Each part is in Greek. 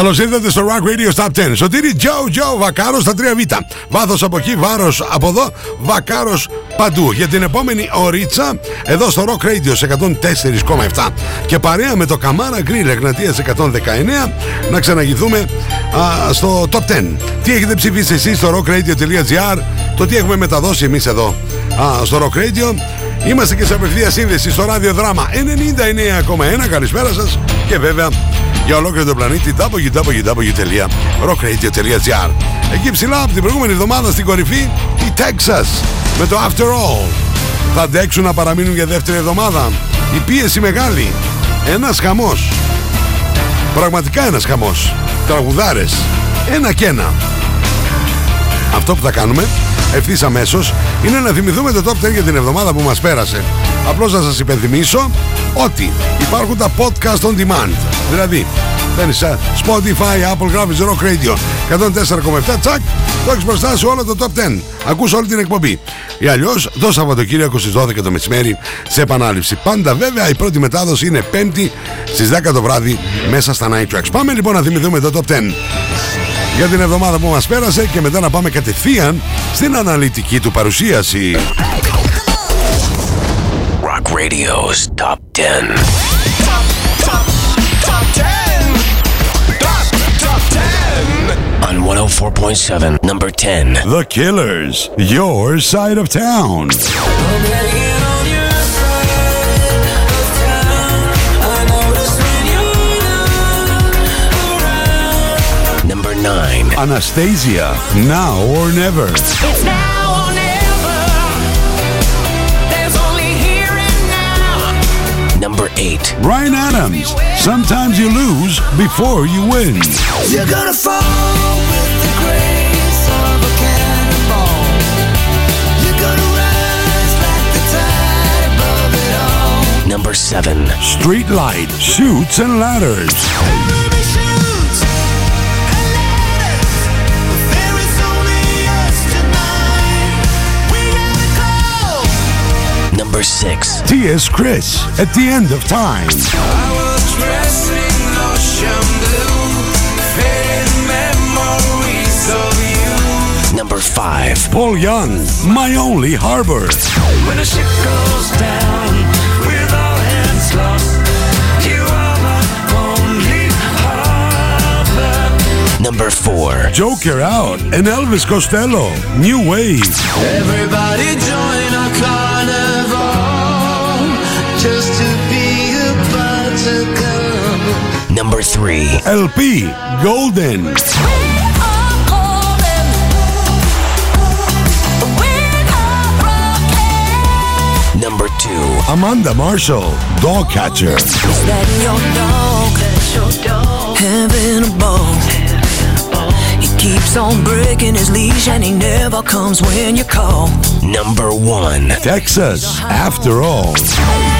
Καλώς ήρθατε στο Rock Radio Stop 10. Σωτήρι Τζο Τζο Βακάρος στα 3Β. Βάθος από εκεί, βάρος από εδώ, Βακάρος παντού. Για την επόμενη ωρίτσα, εδώ στο Rock Radio σε 104,7 και παρέα με το Καμάρα Grill Εγνατίας 119 να ξαναγηθούμε α, στο Top 10. Τι έχετε ψηφίσει εσείς στο rockradio.gr, το τι έχουμε μεταδώσει εμείς εδώ α, στο Rock Radio. Είμαστε και σε απευθεία σύνδεση στο ραδιοδράμα 99,1. Καλησπέρα σας και βέβαια για ολόκληρο τον πλανήτη www.rockradio.gr Εκεί ψηλά από την προηγούμενη εβδομάδα στην κορυφή η Texas με το After All. Θα αντέξουν να παραμείνουν για δεύτερη εβδομάδα. Η πίεση μεγάλη. Ένας χαμός. Πραγματικά ένας χαμός. Τραγουδάρες. Ένα και ένα. Αυτό που θα κάνουμε ευθύς αμέσως είναι να θυμηθούμε το top 10 για την εβδομάδα που μας πέρασε. Απλώς να σας υπενθυμίσω ότι υπάρχουν τα podcast on demand. Δηλαδή, μπαίνει σε Spotify, Apple, γράφει Rock Radio 104,7 τσακ, το έχεις μπροστά σου όλο το top 10. Ακούς όλη την εκπομπή. Ή αλλιώς το Σαββατοκύριακο στις 12 το μεσημέρι σε επανάληψη. Πάντα βέβαια η πρώτη μετάδοση είναι 5η στις 10 το βράδυ μέσα στα Night Tracks. Πάμε λοιπόν να θυμηθούμε το top 10 για την εβδομάδα που μας πέρασε και μετά να πάμε κατευθείαν στην αναλυτική του παρουσίαση. Rock Radio's Top 10. Top, top, top 10. Top, top 10. On 104.7, number 10. The Killers, your side of town. Anastasia, now or never. It's now or never. There's only here and now. Number 8. Brian Adams, sometimes you lose before you win. You're gonna fall with the grace of a cannonball. You're gonna rise like the tide above it all. Number 7. Streetlight, shoots and ladders. Number 6. T.S. Chris, at the end of time. I was dressing ocean blue, fading memories of you. Number 5. Paul Young, My Only Harbor. When a ship goes down with all hands lost, you are my only harbor. Number 4. Joker out and Elvis Costello, New Wave. Everybody join our carnival Number 3. LP, Golden. We are golden. We are rocking. Number 2. Amanda Marshall, Dog Catcher. Is that your dog? Having a ball. He keeps on breaking his leash and he never comes when you call. Number 1. Texas, after all. After all,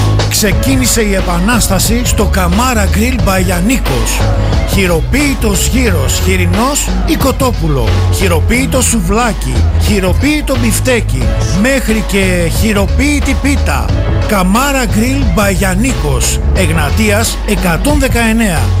Ξεκίνησε η επανάσταση στο Καμάρα Grill Μπαγιανίκος. Χειροποίητος γύρος, χοιρινός ή κοτόπουλο. Χειροποίητο σουβλάκι, χειροποίητο μπιφτέκι, μέχρι και χειροποίητη πίτα. Καμάρα Grill Μπαγιανίκος, Εγνατίας 119.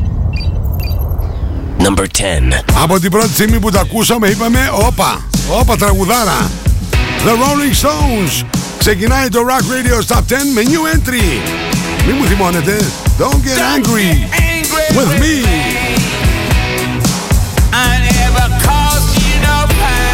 Number 10. Από την πρώτη στιγμή που τα ακούσαμε είπαμε όπα, όπα τραγουδάρα. The Rolling Stones. Ξεκινάει το Rock Radio Top 10 με new entry. Μη μου θυμώνετε. Don't get angry with me. I never caused you no pain.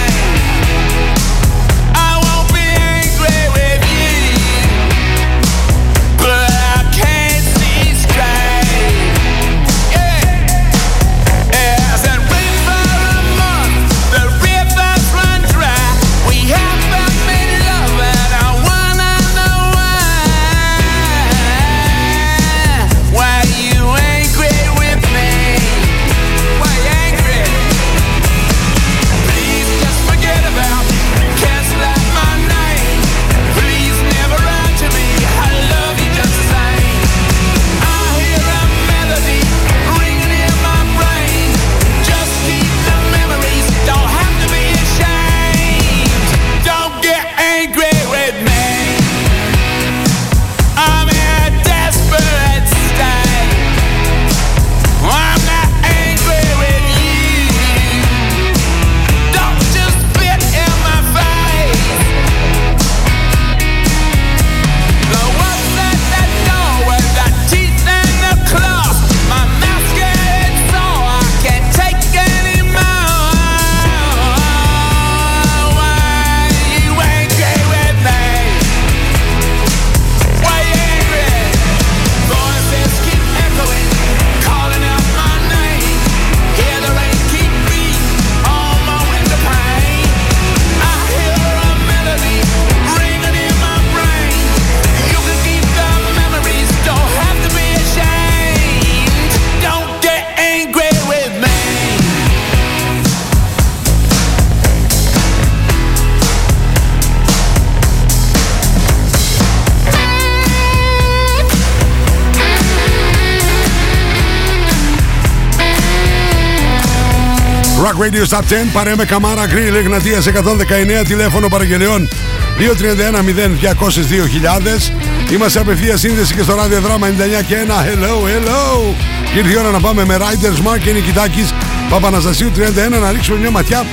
Rock Radio Stop 10, παρέα με Καμάρα Γκριλ, Εγνατίας 119, τηλέφωνο παραγγελιών 231-0-202-000. Είμαστε απευθεία σύνδεση και στο ραδιοδράμα 99 και 1. Hello, hello. Και ήρθε η ώρα να πάμε με Riders Mark και Νικητάκης Παπαναστασίου 31 να ρίξουμε μια ματιά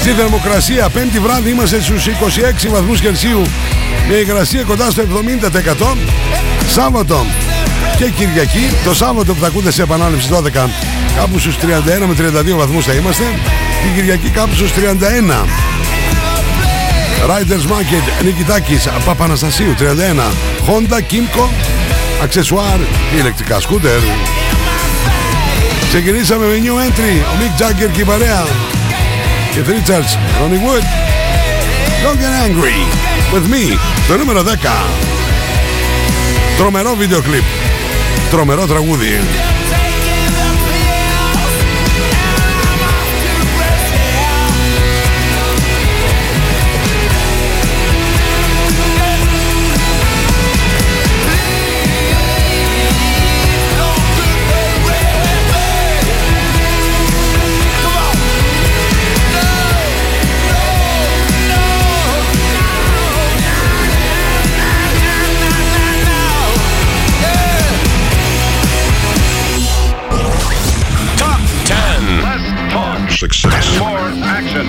στη θερμοκρασία. Πέμπτη βράδυ είμαστε στους 26 βαθμούς Κελσίου με υγρασία κοντά στο 70%. Σάββατο και Κυριακή. Το Σάββατο που θα ακούτε σε επανάληψη 12 κάπου στους 31 με 32 βαθμούς θα είμαστε. Την Κυριακή κάπου στους 31. Riders Market Νικητάκης Παπαναστασίου 31 Honda Kimco Αξεσουάρ ηλεκτρικά σκούτερ Ξεκινήσαμε με new entry Ο Mick Jagger και η παρέα Και Richards Ronnie Wood Don't get angry With me Το νούμερο 10 Τρομερό βίντεο κλιπ Τρομερό τραγούδι Success. More action.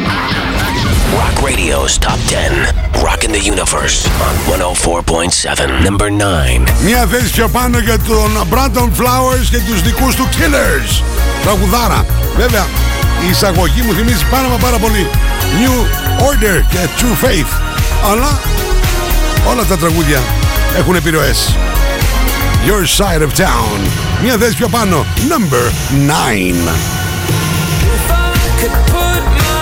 Rock Radio's Top 10. Rocking the Universe on 104.7. Number 9. Μια θέση πιο πάνω για τον Brandon Flowers και τους δικούς του Killers. Τραγουδάρα. Βέβαια, η εισαγωγή μου θυμίζει πάρα μα πάρα πολύ New Order και True Faith. Αλλά όλα τα τραγούδια έχουν επιρροές. Your Side of Town. Μια θέση πιο πάνω. Number 9. Could put my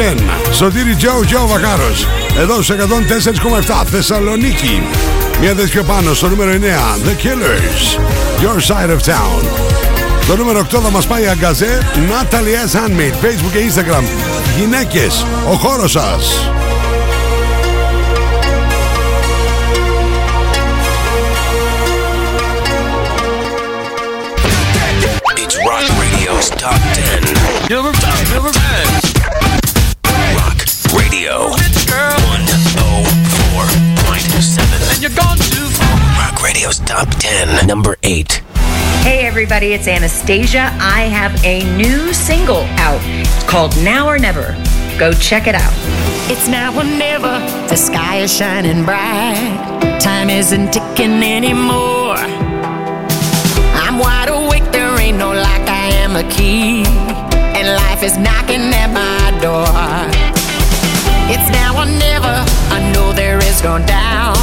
Radio Stop 10. Σωτήρι Τζο, Τζο Βακάρος. Εδώ σε 104,7 Θεσσαλονίκη. Μια θέση πιο πάνω στο νούμερο 9. The Killers. Your Side of Town. Το νούμερο 8 θα μας πάει αγκαζέ Natalie S. Handmade. Facebook και Instagram. Γυναίκες, ο χώρος σας. It's Rock Radio's Top 10. Number, number 10. Rock Radio 104.7. And you're gone too far. Rock Radio's Top 10. Number 8. Hey everybody, it's Anastasia. I have a new single out. It's called Now or Never. Go check it out. It's now or never. The sky is shining bright. Time isn't ticking anymore. I'm wide awake, there ain't no lock, I am a key. And life is knocking at my door. It's now or never, I know there is no doubt.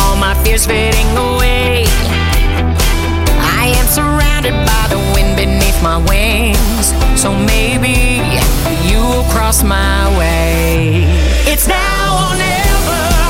All my fears fading away. I am surrounded by the wind beneath my wings. So maybe you will cross my way. It's now or never.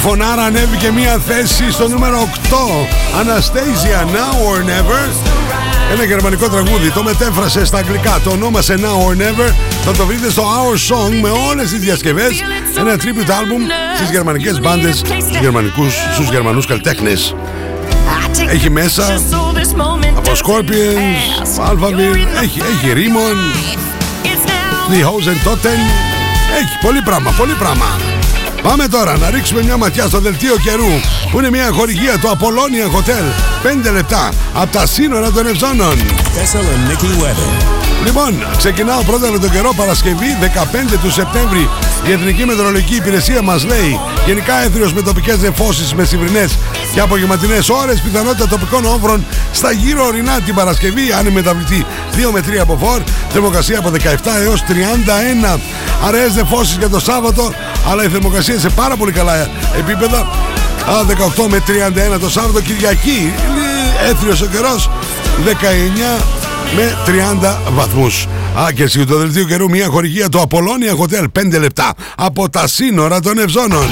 φωνάρα ανέβηκε μία θέση στο νούμερο 8. Anastasia Now or Never. Ένα γερμανικό τραγούδι. Το μετέφρασε στα αγγλικά. Το ονόμασε Now or Never. Θα το βρείτε στο Our Song με όλες τις διασκευές. Ένα tribute album στις γερμανικές μπάντες, στους γερμανικούς, στους γερμανούς καλλιτέχνες. Έχει μέσα από Scorpions, Alphaville, έχει, έχει Riemann, The Hosen Totten. Έχει πολύ πράγμα, πολύ πράγμα. Πάμε τώρα να ρίξουμε μια ματιά στο δελτίο καιρού που είναι μια χορηγία του Apollonia Hotel 5 λεπτά από τα σύνορα των Ευζώνων. Λοιπόν, ξεκινάω πρώτα με τον καιρό Παρασκευή 15 του Σεπτέμβρη. Η Εθνική Μετεωρολογική Υπηρεσία μας λέει γενικά έθριος με τοπικές νεφώσεις μεσημβρινές και απογευματινές ώρες πιθανότητα τοπικών όμβρων στα γύρω ορεινά την Παρασκευή αν η μεταβλητή 2 με 3 από φόρ θερμοκρασία από 17 έως 31 αραιές νεφώσεις για το Σάββατο αλλά η θερμοκρασία σε πάρα πολύ καλά επίπεδα Α, 18 με 31 το Σάββατο Κυριακή έθριος ο καιρός 19 με 30 βαθμούς. Α, και εσύ το δελτίο καιρού μια χορηγία του Απολώνια Hotel 5 λεπτά από τα σύνορα των Ευζώνων.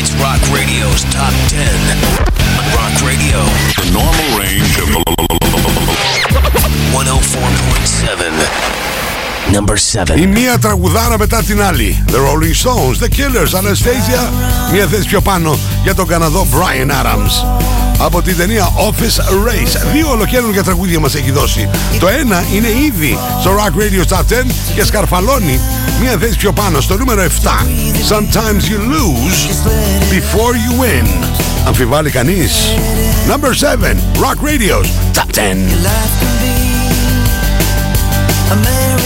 It's Rock Radio's Top 10. Rock Radio. Number 7. Η μία τραγουδάρα μετά την άλλη. The Rolling Stones, The Killers, Anastasia. Μία θέση πιο πάνω για τον Καναδό Brian Adams. Από την ταινία Office Race. Δύο ολοκαίρια τραγούδια μας έχει δώσει. Το ένα είναι ήδη στο Rock Radio Top 10 και σκαρφαλώνει μία θέση πιο πάνω στο νούμερο 7. Sometimes you lose before you win. Αμφιβάλλει κανείς. Number 7. Rock Radio's Top 10.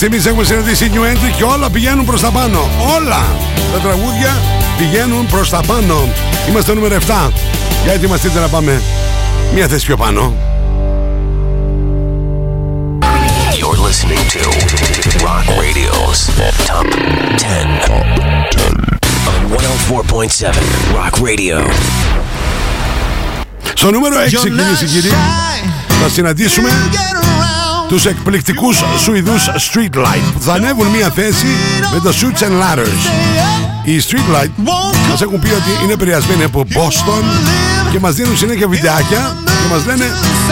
win. Μέχρι στιγμής έχουμε συναντήσει New Entry και όλα πηγαίνουν προς τα πάνω. Όλα τα τραγούδια πηγαίνουν προς τα πάνω. Είμαστε στο νούμερο 7. Για ετοιμαστείτε να πάμε μια θέση πιο πάνω. You're listening to Rock Radio's Top 10 on 104.7 Rock Radio. Στο νούμερο 6 κυρίες και κύριοι θα συναντήσουμε τους εκπληκτικούς Σουηδούς Streetlight. Που θα ανέβουν μια θέση με το Suits and Ladders. Οι Streetlight μας έχουν πει ότι είναι επηρεασμένοι από Boston και μας δίνουν συνέχεια βιντεάκια και μας λένε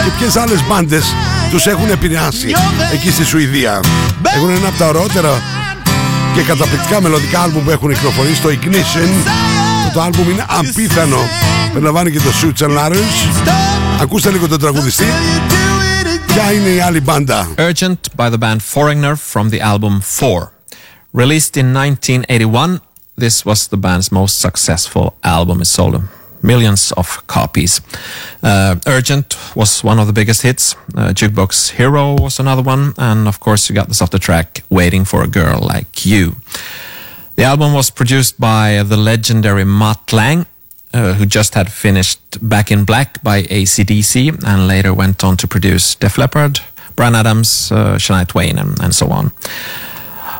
και ποιες άλλες μπάντες τους έχουν επηρεάσει εκεί στη Σουηδία. Έχουν ένα από τα ωραιότερα και καταπληκτικά μελλοντικά άλμπουμ που έχουν κυκλοφορήσει το Ignition. Το άλμπουμ είναι απίθανο. Περιλαμβάνει και το Suits and Ladders. Ακούστε λίγο τον τραγουδιστή ποια είναι η άλλη μπάντα Urgent by the band Foreigner from the album 4. Released in 1981, this was the band's most successful album. It sold millions of copies. Uh, Urgent was one of the biggest hits. Uh, Jukebox Hero was another one. And of course, you got the softer track Waiting for a Girl Like You. The album was produced by the legendary Matt Lang, uh, who just had finished Back in Black by ACDC and later went on to produce Def Leppard, Brian Adams, uh, Shania Twain, and, and so on.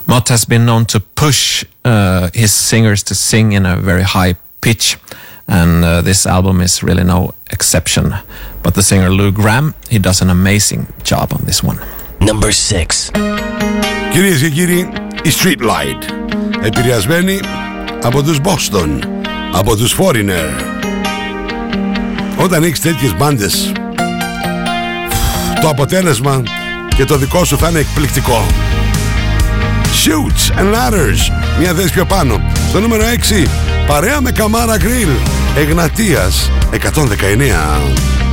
Mott has been known to push uh, his singers to sing in a very high pitch, and uh, this album is really no exception. But the singer Lou Graham, he does an amazing job on this one. Number 6. Κυρίες και κύριοι η Streetlight επηρεασμένοι από τους Boston Από τους Foreigner. Όταν έχεις τέτοιες μπάντες το αποτέλεσμα και το δικό σου θα είναι εκπληκτικό. Shoots and Ladders μια θέση πιο πάνω. Στο νούμερο 6 παρέα με Καμάρα Grill Εγνατίας 119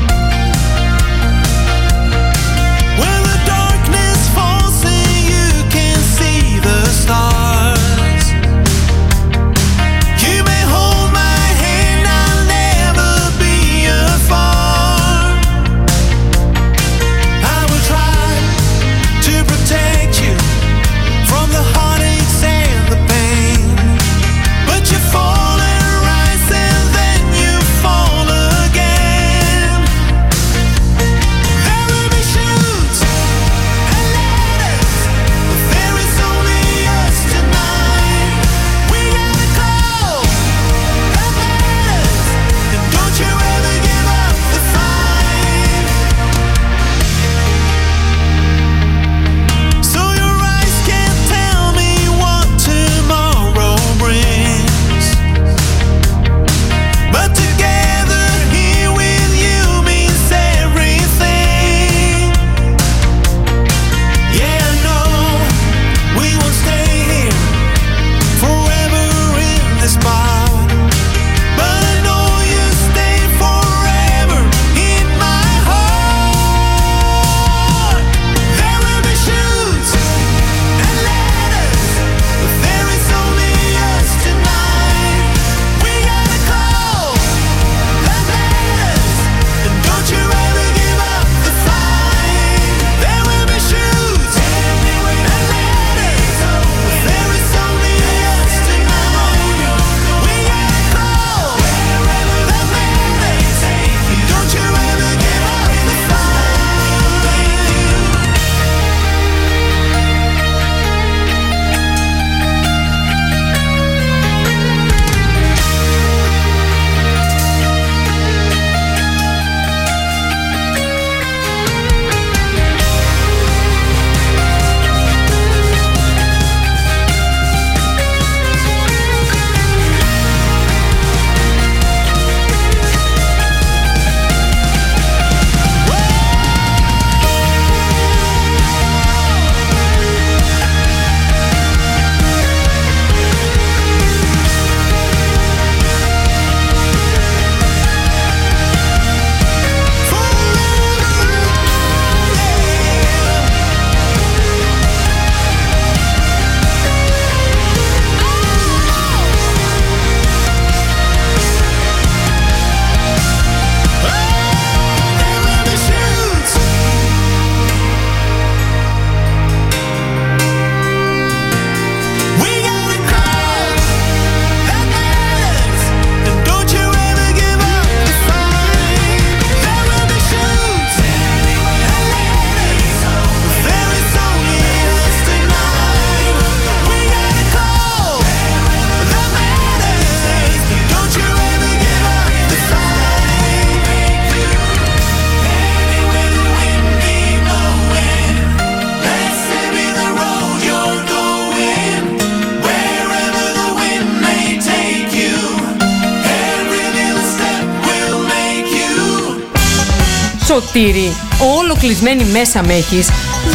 χορτήρι. Όλο κλεισμένη μέσα με έχεις.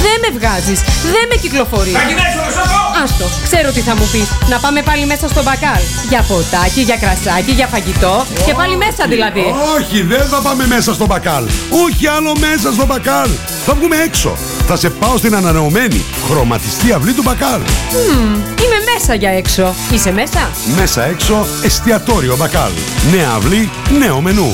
Δεν με βγάζεις. Δεν με κυκλοφορείς. Άστο, ξέρω τι θα μου πεις. Να πάμε πάλι μέσα στο μπακάλ. Για ποτάκι, για κρασάκι, για φαγητό. Και πάλι μέσα δηλαδή. Όχι, δεν θα πάμε μέσα στο μπακάλ. Όχι άλλο μέσα στο μπακάλ. Θα βγούμε έξω. Θα σε πάω στην ανανεωμένη χρωματιστή αυλή του μπακάλ. Μμμ, είμαι μέσα για έξω. Είσαι μέσα; Μέσα έξω εστιατόριο μπακάλ. Νέα αυλή, νέο μενού.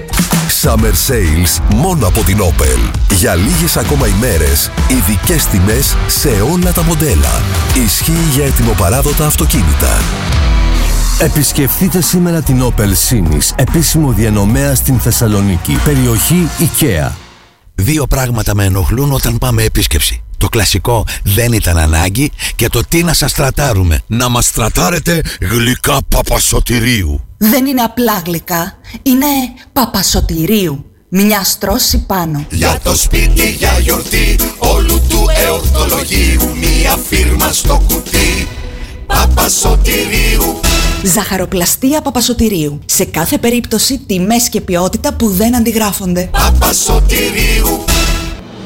Summer Sales μόνο από την Opel. Για λίγες ακόμα ημέρες, ειδικές τιμές σε όλα τα μοντέλα. Ισχύει για ετοιμοπαράδοτα αυτοκίνητα. Επισκεφτείτε σήμερα την Opel Sinis, επίσημο διανομέα στην Θεσσαλονίκη, περιοχή IKEA. Δύο πράγματα με ενοχλούν όταν πάμε επίσκεψη. Το κλασικό δεν ήταν ανάγκη και το τι να σας τρατάρουμε. Να μας τρατάρετε γλυκά παπασωτηρίου. Δεν είναι απλά γλυκά, είναι παπασωτηρίου. Μια στρώση πάνω. Για το σπίτι, για γιορτή, όλου του εορτολογίου, μία φίρμα στο κουτί. Παπασωτηρίου. Ζαχαροπλαστεία Παπασωτηρίου. Σε κάθε περίπτωση τιμές και ποιότητα που δεν αντιγράφονται. Παπασωτηρίου.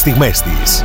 στιγμές της.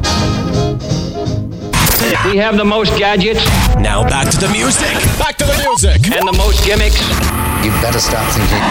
We have the most gadgets. Now back to the music. Back to the music. And the most gimmicks. You better start thinking.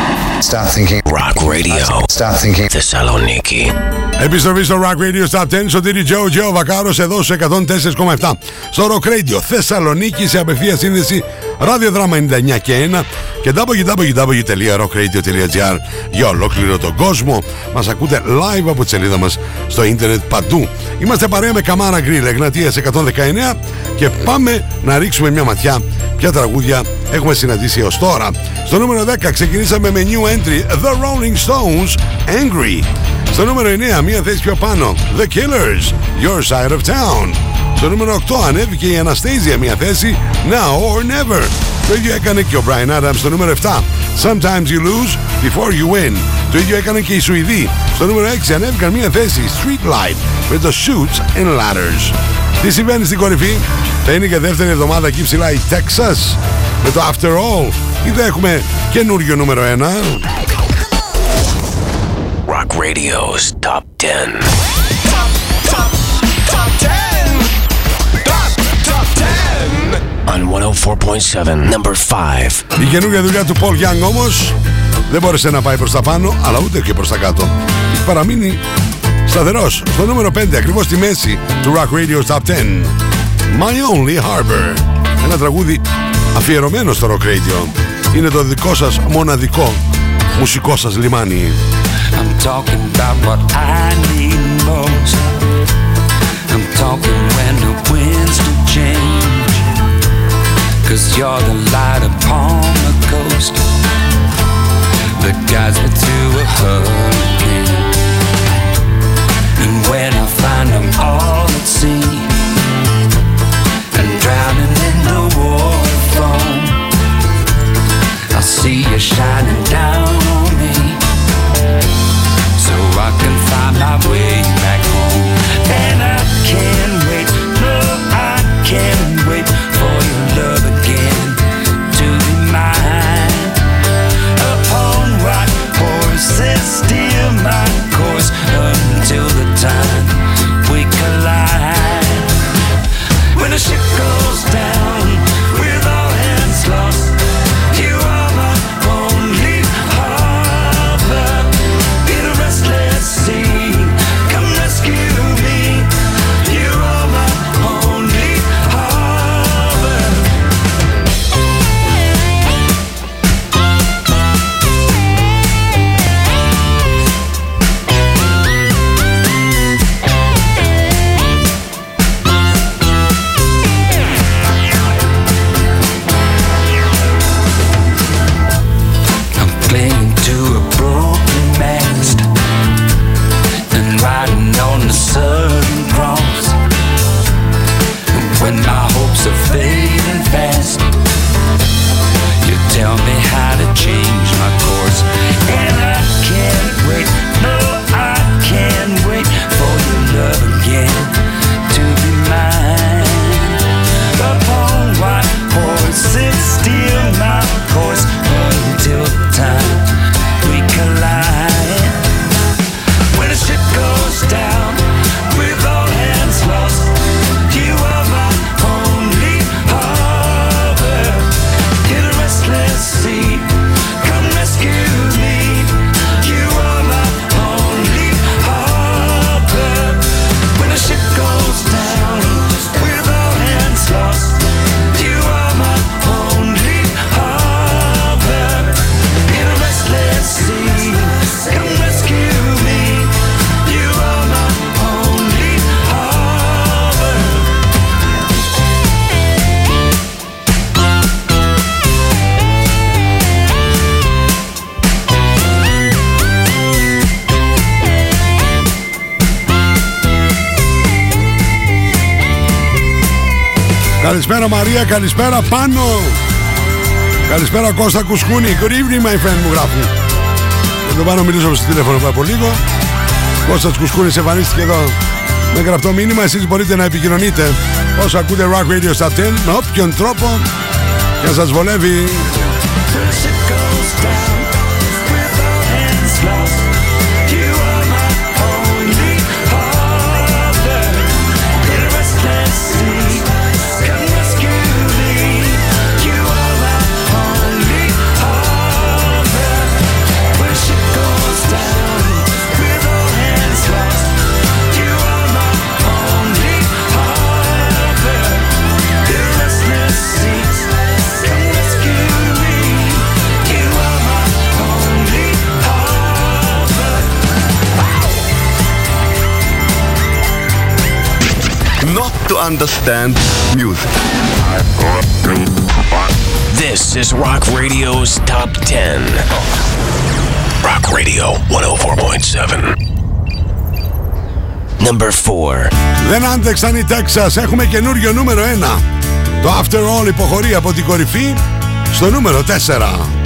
Start thinking. Rock Radio. Start thinking. Θεσσαλονίκη. Επιστροφή στο Rock Radio Stop 10. Σωτήρι Τζο Τζο Βακάρος εδώ σε 104,7. Στο Rock Radio Θεσσαλονίκη σε απευθεία σύνδεση ραδιοδράμα 99 και 1 και www.rockradio.gr για ολόκληρο τον κόσμο. Μας ακούτε live από τη σελίδα μας στο ίντερνετ παντού. Είμαστε παρέα με Καμάρα Grill Εγνατίας 119 και πάμε να ρίξουμε μια ματιά ποια τραγούδια έχουμε συναντήσει έως τώρα. Στο νούμερο 10 ξεκινήσαμε με new entry The Rolling Stones Angry. Στο νούμερο 9 μία θέση πιο πάνω The Killers Your Side of Town. Στο νούμερο 8 ανέβηκε η Anastasia μία θέση Now or Never. Το ίδιο έκανε και ο Brian Adams στο νούμερο 7 Sometimes you lose before you win. Το ίδιο έκανε και οι Σουηδοί. Στο νούμερο 6 ανέβηκαν μία θέση Street Light με το Shoots and Ladders. Τι συμβαίνει στην κορυφή, θα είναι και δεύτερη εβδομάδα εκεί ψηλά η Texas με το After All ή θα έχουμε καινούριο νούμερο 1. Rock Radio's Top 10. On 104.7, number 5. Η καινούργια δουλειά του Paul Young όμως δεν μπόρεσε να πάει προς τα πάνω αλλά ούτε και προς τα κάτω. Έχει παραμείνει σταθερός στο νούμερο 5 ακριβώς στη μέση του Rock Radio Top 10. My Only Harbor. Ένα τραγούδι αφιερωμένο στο Rock Radio. Είναι το δικό σας μοναδικό μουσικό σας λιμάνι. I'm talking about what I need most. I'm talking when the winds do change. Cause you're the light upon the coast that guides me through a hurricane. And when I find I'm all at sea, drowning I see you shining down on me, so I can find my way back home. And I can't wait, no, I can't wait for your love again to be mine. Upon steer my course until the time Καλησπέρα Μαρία, καλησπέρα πάνω. Καλησπέρα Κώστα Κουσκούνη. Good evening my friend μου γράφει. Θα το πάνω μιλήσω στο τηλέφωνο πριν από λίγο. Κώστας Κουσκούνης εμφανίστηκε εδώ με γραπτό μήνυμα. Εσείς μπορείτε να επικοινωνείτε όσο ακούτε Rock Radio Stop 10 με όποιον τρόπο και να σας βολεύει to understand music. This is Rock Radio's Top 10. Rock Radio 104.7. Number 4. Δεν άντεξαν οι Texas. Έχουμε καινούριο νούμερο 1. Το After All υποχωρεί από την κορυφή στο νούμερο 4.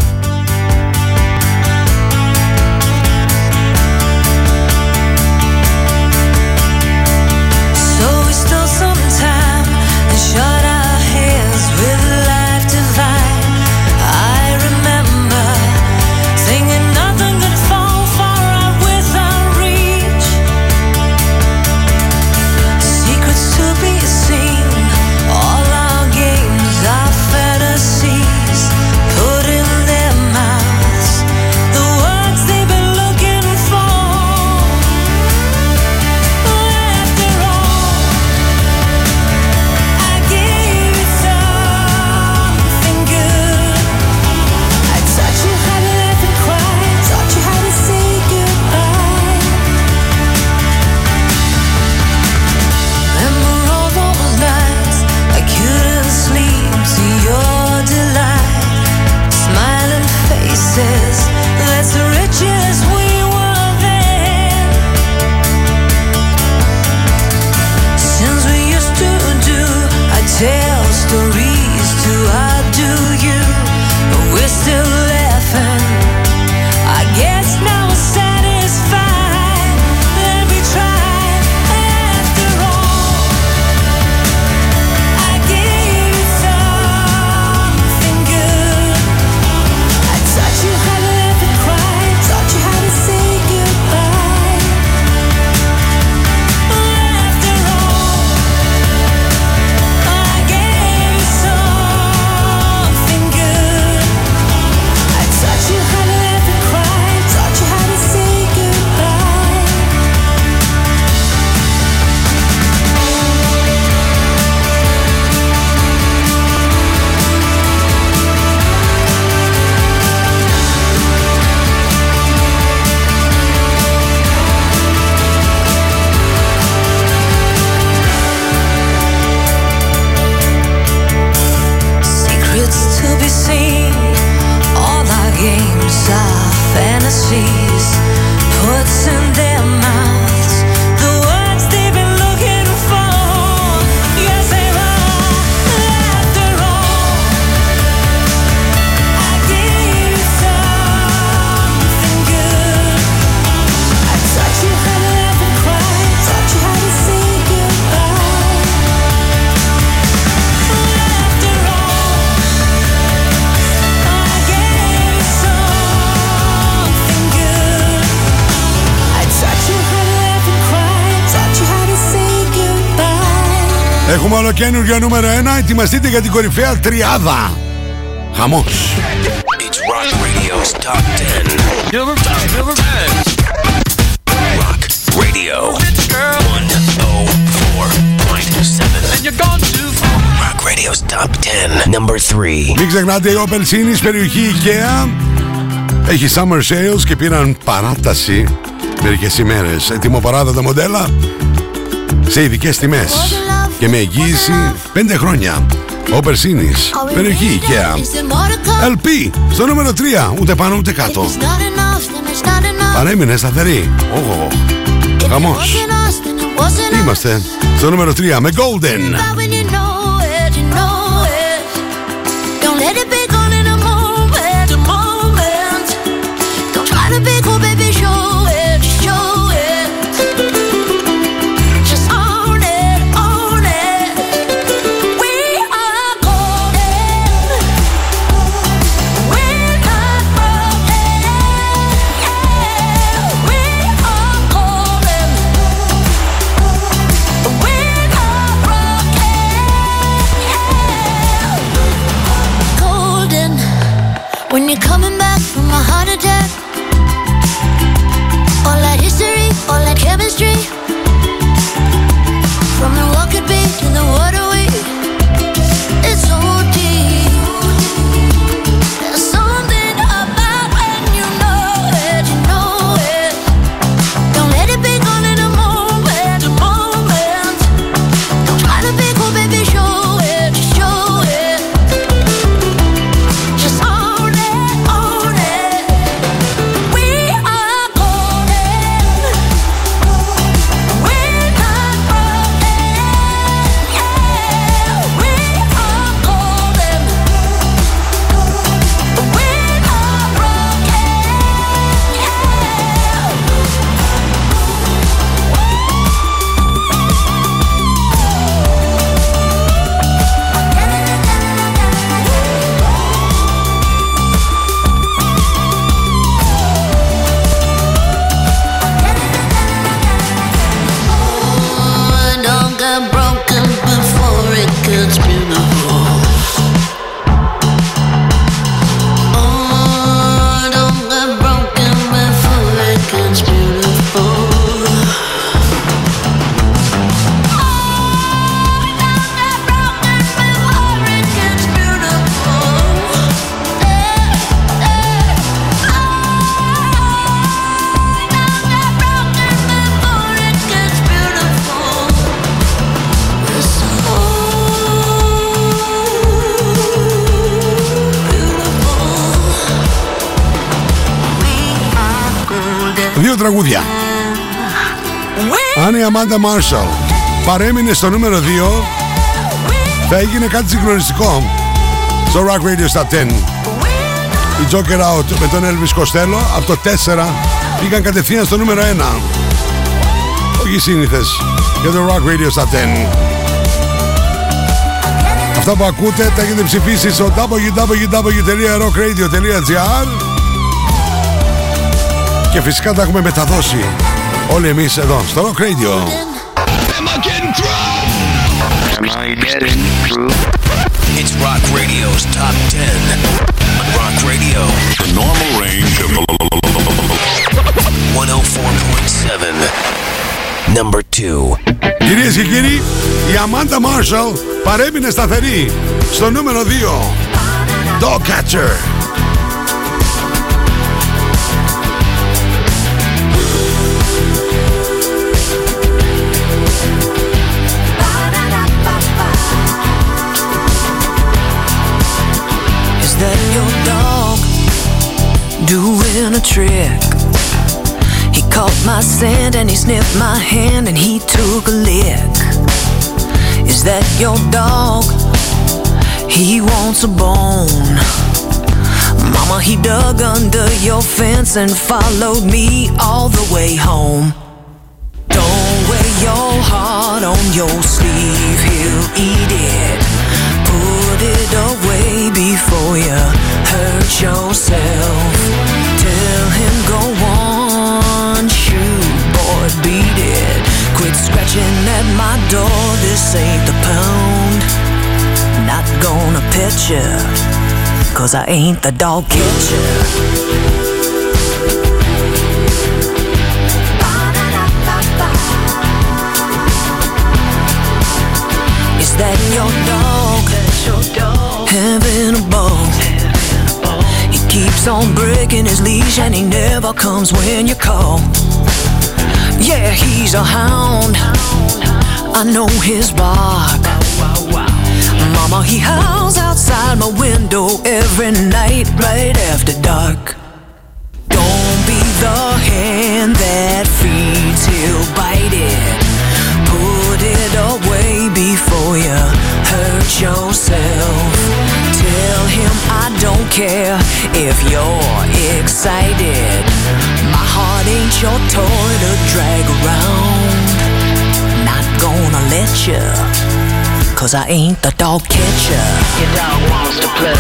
ολοκένουργιο νούμερο 1. Ετοιμαστείτε για την κορυφαία τριάδα. Χαμός. It's Rock Radio's Top 10. Rock Radio 104.7. Rock Radio's Top 10. Number 3. Μην ξεχνάτε η Opel Sinis, περιοχή IKEA. Έχει summer sales και πήραν παράταση μερικές ημέρες. Ετοιμοπαράδοτα μοντέλα σε ειδικές τιμές και με εγγύηση 5 χρόνια. Ο Περσίνης, περιοχή IKEA. LP στο νούμερο 3, ούτε πάνω ούτε κάτω. Παρέμεινε σταθερή. Οχ, Χαμό. Είμαστε στο νούμερο 3 με Golden. τραγούδια. Αν η Αμάντα Μάρσαλ παρέμεινε στο νούμερο 2, θα έγινε κάτι συγκλονιστικό στο Rock Radio στα 10. Η Joker Out με τον Elvis Costello από το 4 πήγαν κατευθείαν στο νούμερο 1. Όχι σύνηθες για το Rock Radio στα 10. Αυτά που ακούτε τα έχετε ψηφίσει στο www.rockradio.gr και φυσικά τα έχουμε μεταδώσει όλοι εμείς εδώ στο Rock Radio. It's Rock Radio's Top 10. Rock Radio. The normal range of 104.7. Number 2. Κυρίες και κύριοι, η Amanda Marshall παρέμεινε σταθερή στο νούμερο 2. Dog Catcher. Doing a trick? He caught my scent and he sniffed my hand and he took a lick. Is that your dog? He wants a bone. Mama, he dug under your fence and followed me all the way home. Don't wear your heart on your sleeve, he'll eat it. Put it away before you hurt yourself. At my door, this ain't the pound. Not gonna pet you, cause I ain't the dog catcher. Is that your dog? your dog Having a ball. He keeps on breaking his leash and he never comes when you call. Yeah, he's a hound. I know his bark. Mama, he howls outside my window every night right after dark. Don't be the hand that feeds, he'll bite it. Put it away before you hurt yourself. Tell him I don't care if you're excited. My ain't your toy to drag around. Not gonna let you, cause I ain't the dog catcher. Your dog wants to play.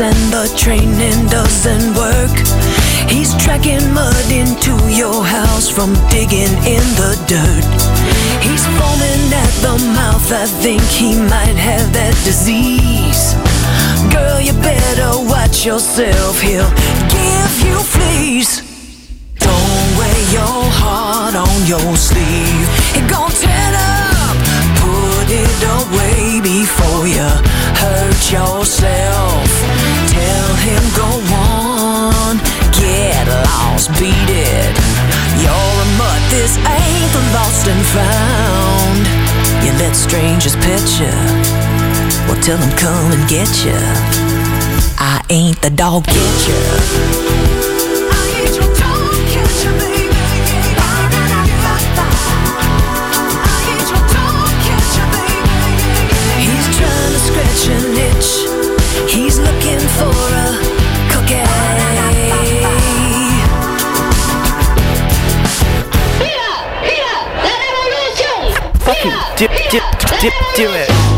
And the training doesn't work. He's tracking mud into your house from digging in the dirt. He's foaming at the mouth, I think he might have that disease. Girl, you better watch yourself, he'll give you fleas. Don't wear your heart on your sleeve. He gon' tear it up. Put it away before you hurt yourself. Him go on, get lost, beat it. You're a mutt, this ain't the lost and found. You let strangers pet you. Well, tell them come and get you. I ain't the dog catcher. He's trying to scratch an itch. He's looking for a cookie. Viva, dip, dip, dip, do it.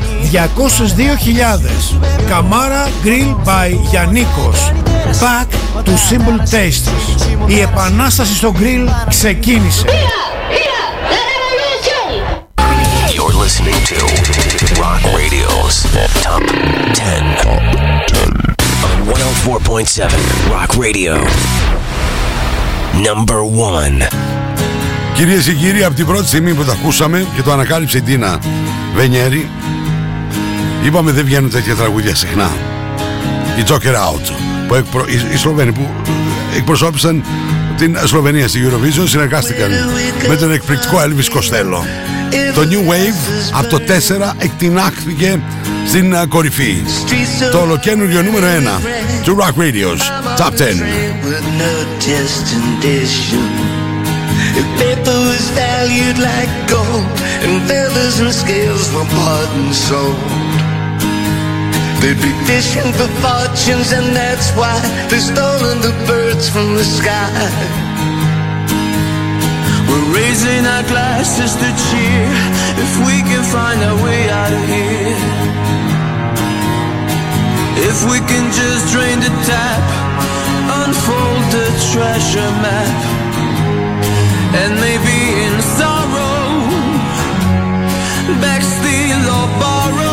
202.000 Καμάρα Grill by Γιαννίκος Back to Simple Tastes Η επανάσταση στο grill ξεκίνησε You're listening to Rock Radio's Top 10. 104.7 Rock Radio. Number 1. Κυρίες και κύριοι, από την πρώτη στιγμή που το ακούσαμε και το ανακάλυψε η Τίνα Βενιέρη, είπαμε δεν βγαίνουν τέτοια τραγούδια συχνά. Η Joker Out, που εκπρο... οι, οι Σλοβαίνοι που εκπροσώπησαν την Σλοβενία στη Eurovision συνεργάστηκαν με τον εκπληκτικό Elvis Costello. Το New Wave από το 4 εκτινάχθηκε στην α, κορυφή. Το ολοκένουργιο νούμερο 1 του Rock Radio's Top 10. with no destination. If paper was valued like gold, and feathers and scales were bought and sold, they'd be fishing for fortunes, and that's why they've stolen the birds from the sky. We're raising our glasses to cheer if we can find our way out of here. If we can just drain the tap, unfold the treasure map, and maybe in sorrow, back steal or borrow.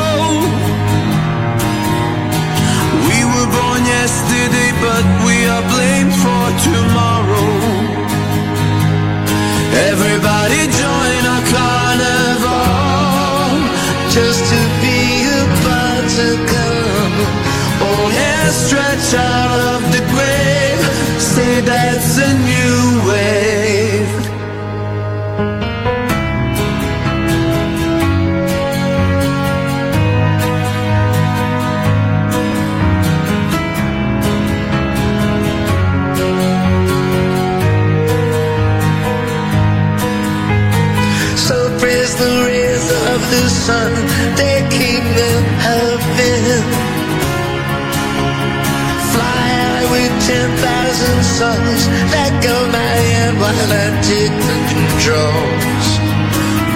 Yesterday, but we are blamed for suns that go my hand while I take the controls.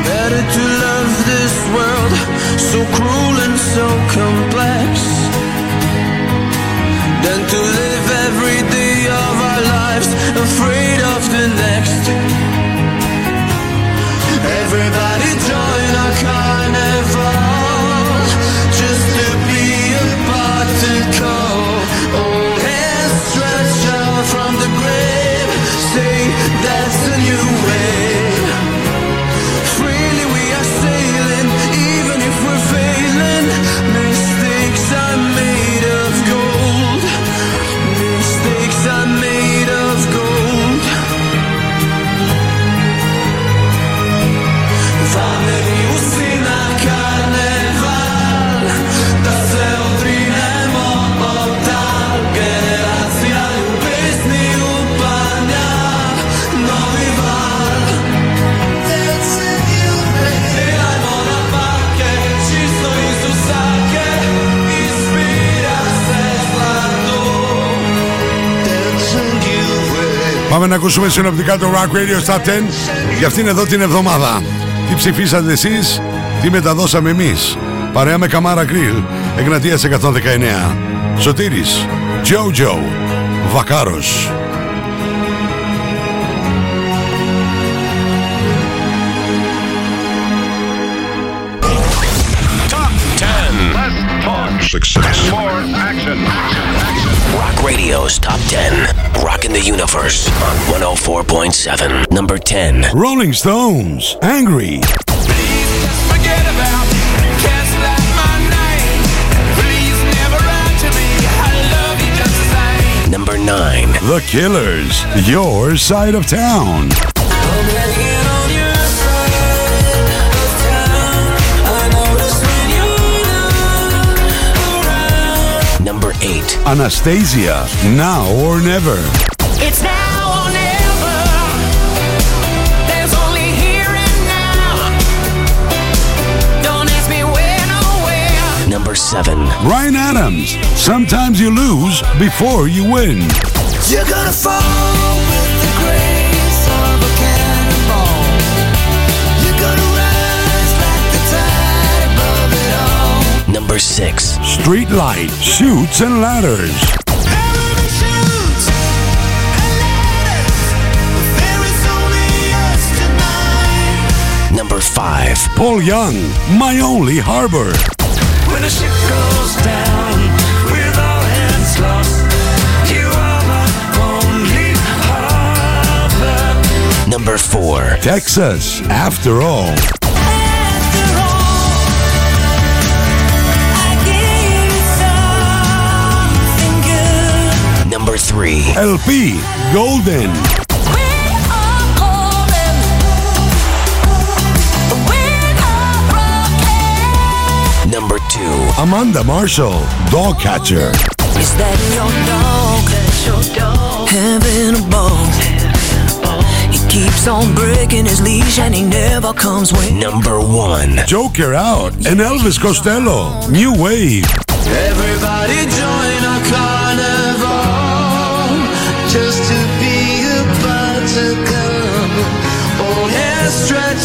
Better to love this world, so cruel and so complex, than to live every day of our lives afraid Πάμε να ακούσουμε συνοπτικά το Rock Radio Top 10 για αυτήν εδώ την εβδομάδα. Τι ψηφίσατε εσείς, τι μεταδώσαμε εμείς. Παρέα με Καμάρα Γκριλ, Εγνατίας 119. Σωτήρης, Τζόουτζο, Βακάρος. Top 10. Less talk. Radio's Top 10. Rocking the Universe on 104.7. Number 10. Rolling Stones. Angry. Number 9. The Killers. Your side of town. Anastasia, Now or Never. It's now or never. There's only here and now. Don't ask me when or where. Number 7. Ryan Adams, Sometimes You Lose Before You Win. You're gonna fall with the grace number six. street light, Shoots and Ladders. Number five. Paul Young, My Only Harbor. When ship goes down with all hands lost, you are my only harbor. Number four. Texas, After All. Number 3. LP, Golden. Number 2. Amanda Marshall, Dog Catcher. Is that your dog? Having a ball. He keeps on breaking his leash and he never comes when. Number 1. Joker out, and Elvis Costello, New Wave. Everybody join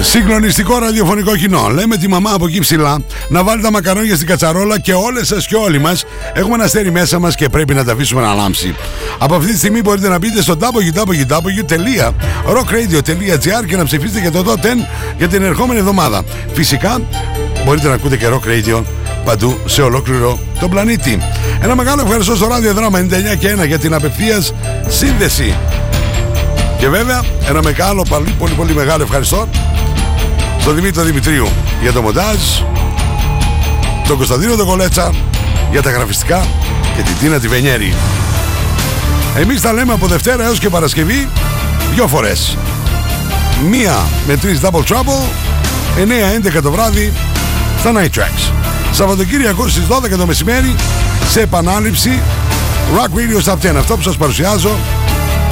Συγκλονιστικό ραδιοφωνικό κοινό. Λέμε τη μαμά από εκεί ψηλά να βάλει τα μακαρόνια στην κατσαρόλα και όλες σας και όλοι μας έχουμε ένα αστέρι μέσα μας και πρέπει να τα αφήσουμε να λάμψει. Από αυτή τη στιγμή μπορείτε να μπείτε στο www.rockradio.gr και να ψηφίσετε και το top 10 για την ερχόμενη εβδομάδα. Φυσικά μπορείτε να ακούτε και Rock Radio παντού σε ολόκληρο τον πλανήτη. Ένα μεγάλο ευχαριστώ στο ράδιο δράμα 99 και 1 για την απευθείας σύνδεση. Και βέβαια ένα μεγάλο, πολύ πολύ πολύ μεγάλο ευχαριστώ στον Δημήτρη Δημητρίου για το μοντάζ, τον Κωνσταντίνο τον Κολέτσα για τα γραφιστικά και την Τίνα τη Βενιέρη. Εμείς τα λέμε από Δευτέρα έως και Παρασκευή δυο φορές. Μία με τρεις Double Trouble, 9-11 το βράδυ στα Night Tracks. Σαββατοκύριακο στις 12 το μεσημέρι σε επανάληψη Rock Radio Stop 10. Αυτό που σας παρουσιάζω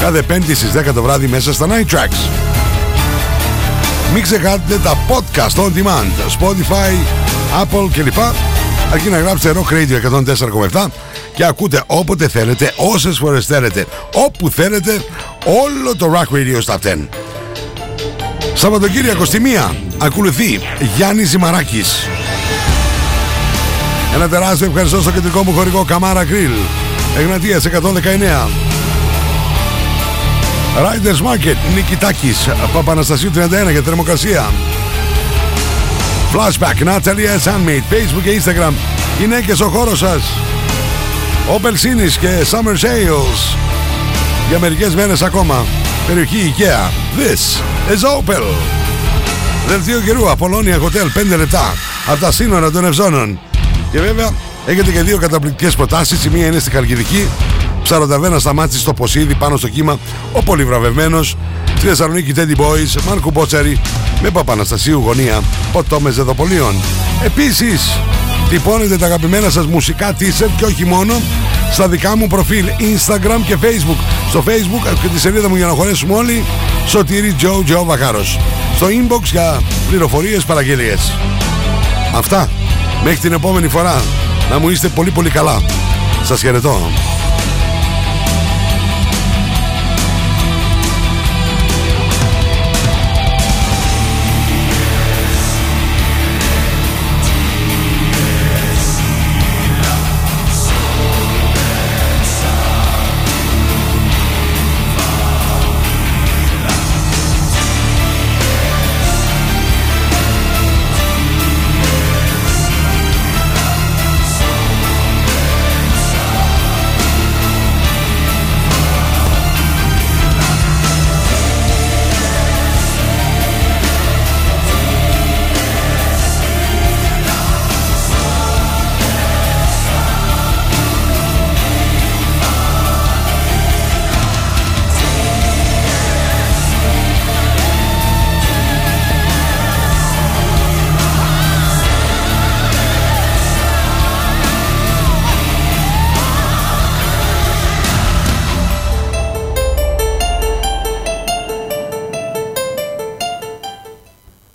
κάθε πέμπτη στις 10 το βράδυ μέσα στα Night Tracks. Μην ξεχάσετε τα podcast on demand, Spotify, Apple κλπ. Αρκεί να γράψετε Rock Radio 104,7 και ακούτε όποτε θέλετε, όσες φορές θέλετε, όπου θέλετε, όλο το Rock Radio Stop 10. Σαββατοκύριακο στη μία ακολουθεί Γιάννη Ζημαράκης. Ένα τεράστιο ευχαριστώ στο κεντρικό μου χορηγό Καμάρα Grill. Εγνατίας 119. Riders Market, Νικητάκης, Παπαναστασίου 31 για θερμοκρασία. Flashback, Natalia Sunmade, Facebook και Instagram. Γυναίκες ο χώρος σας. Opel Sinis και Summer Sales. Για μερικές μέρες ακόμα. Περιοχή IKEA. This is Opel. Δελτίο καιρού, Απολώνια Hotel, 5 λεπτά. Από τα σύνορα των Ευζώνων. Και βέβαια έχετε και δύο καταπληκτικές προτάσεις. Η μία είναι στη Χαλκιδική, Ψαροταβένα σταμάτησε στο Ποσίδι πάνω στο κύμα ο πολυβραβευμένος. Στη Θεσσαλονίκη Teddy Boys, Μάρκου Μπότσαρη με Παπαναστασίου γωνία Ποτόμες Δεδοπολίων. Επίσης, τυπώνετε τα αγαπημένα σας μουσικά t-shirt και όχι μόνο στα δικά μου προφίλ Instagram και Facebook. Στο Facebook και τη σελίδα μου για να χωρέσουμε όλοι Σωτήρι Τζο Τζο Βαχάρος. Στο inbox για πληροφορίες παραγγελίες. Αυτά. Μέχρι την επόμενη φορά. Να μου είστε πολύ πολύ καλά. Σας χαιρετώ.